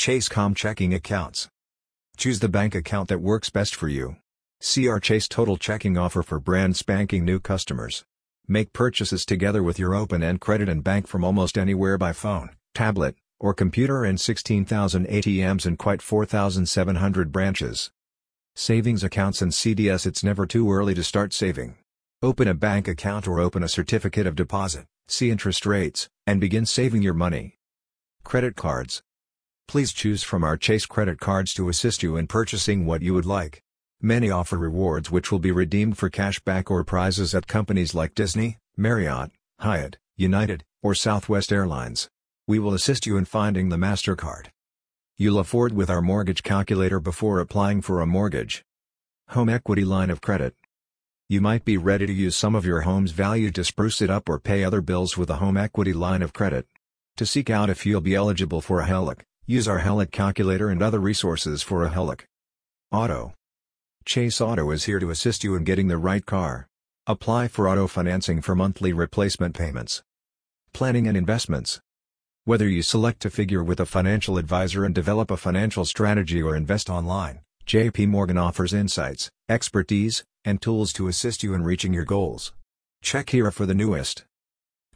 Chase.com checking accounts. Choose the bank account that works best for you. See our Chase Total Checking offer for brand spanking new customers. Make purchases together with your open-end credit and bank from almost anywhere by phone, tablet, or computer in 16,000 ATMs and quite 4,700 branches. Savings accounts and CDS It's never too early to start saving. Open a bank account or open a certificate of deposit, see interest rates, and begin saving your money. Credit cards. Please choose from our Chase credit cards to assist you in purchasing what you would like. Many offer rewards which will be redeemed for cash back or prizes at companies like Disney, Marriott, Hyatt, United, or Southwest Airlines. We will assist you in finding the MasterCard you'll afford with our mortgage calculator before applying for a mortgage. Home Equity Line of Credit You might be ready to use some of your home's value to spruce it up or pay other bills with a home equity line of credit. To seek out if you'll be eligible for a HELOC, use our HELOC calculator and other resources for a HELOC. Auto Chase Auto is here to assist you in getting the right car. Apply for auto financing for monthly replacement payments. Planning and investments. Whether you select to figure with a financial advisor and develop a financial strategy or invest online, JP Morgan offers insights, expertise, and tools to assist you in reaching your goals. Check here for the newest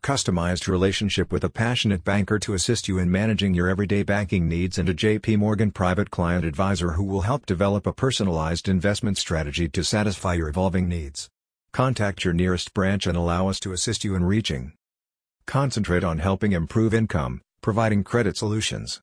customized relationship with a passionate banker to assist you in managing your everyday banking needs and a JP Morgan private client advisor who will help develop a personalized investment strategy to satisfy your evolving needs. Contact your nearest branch and allow us to assist you in reaching. Concentrate on helping improve income, providing credit solutions,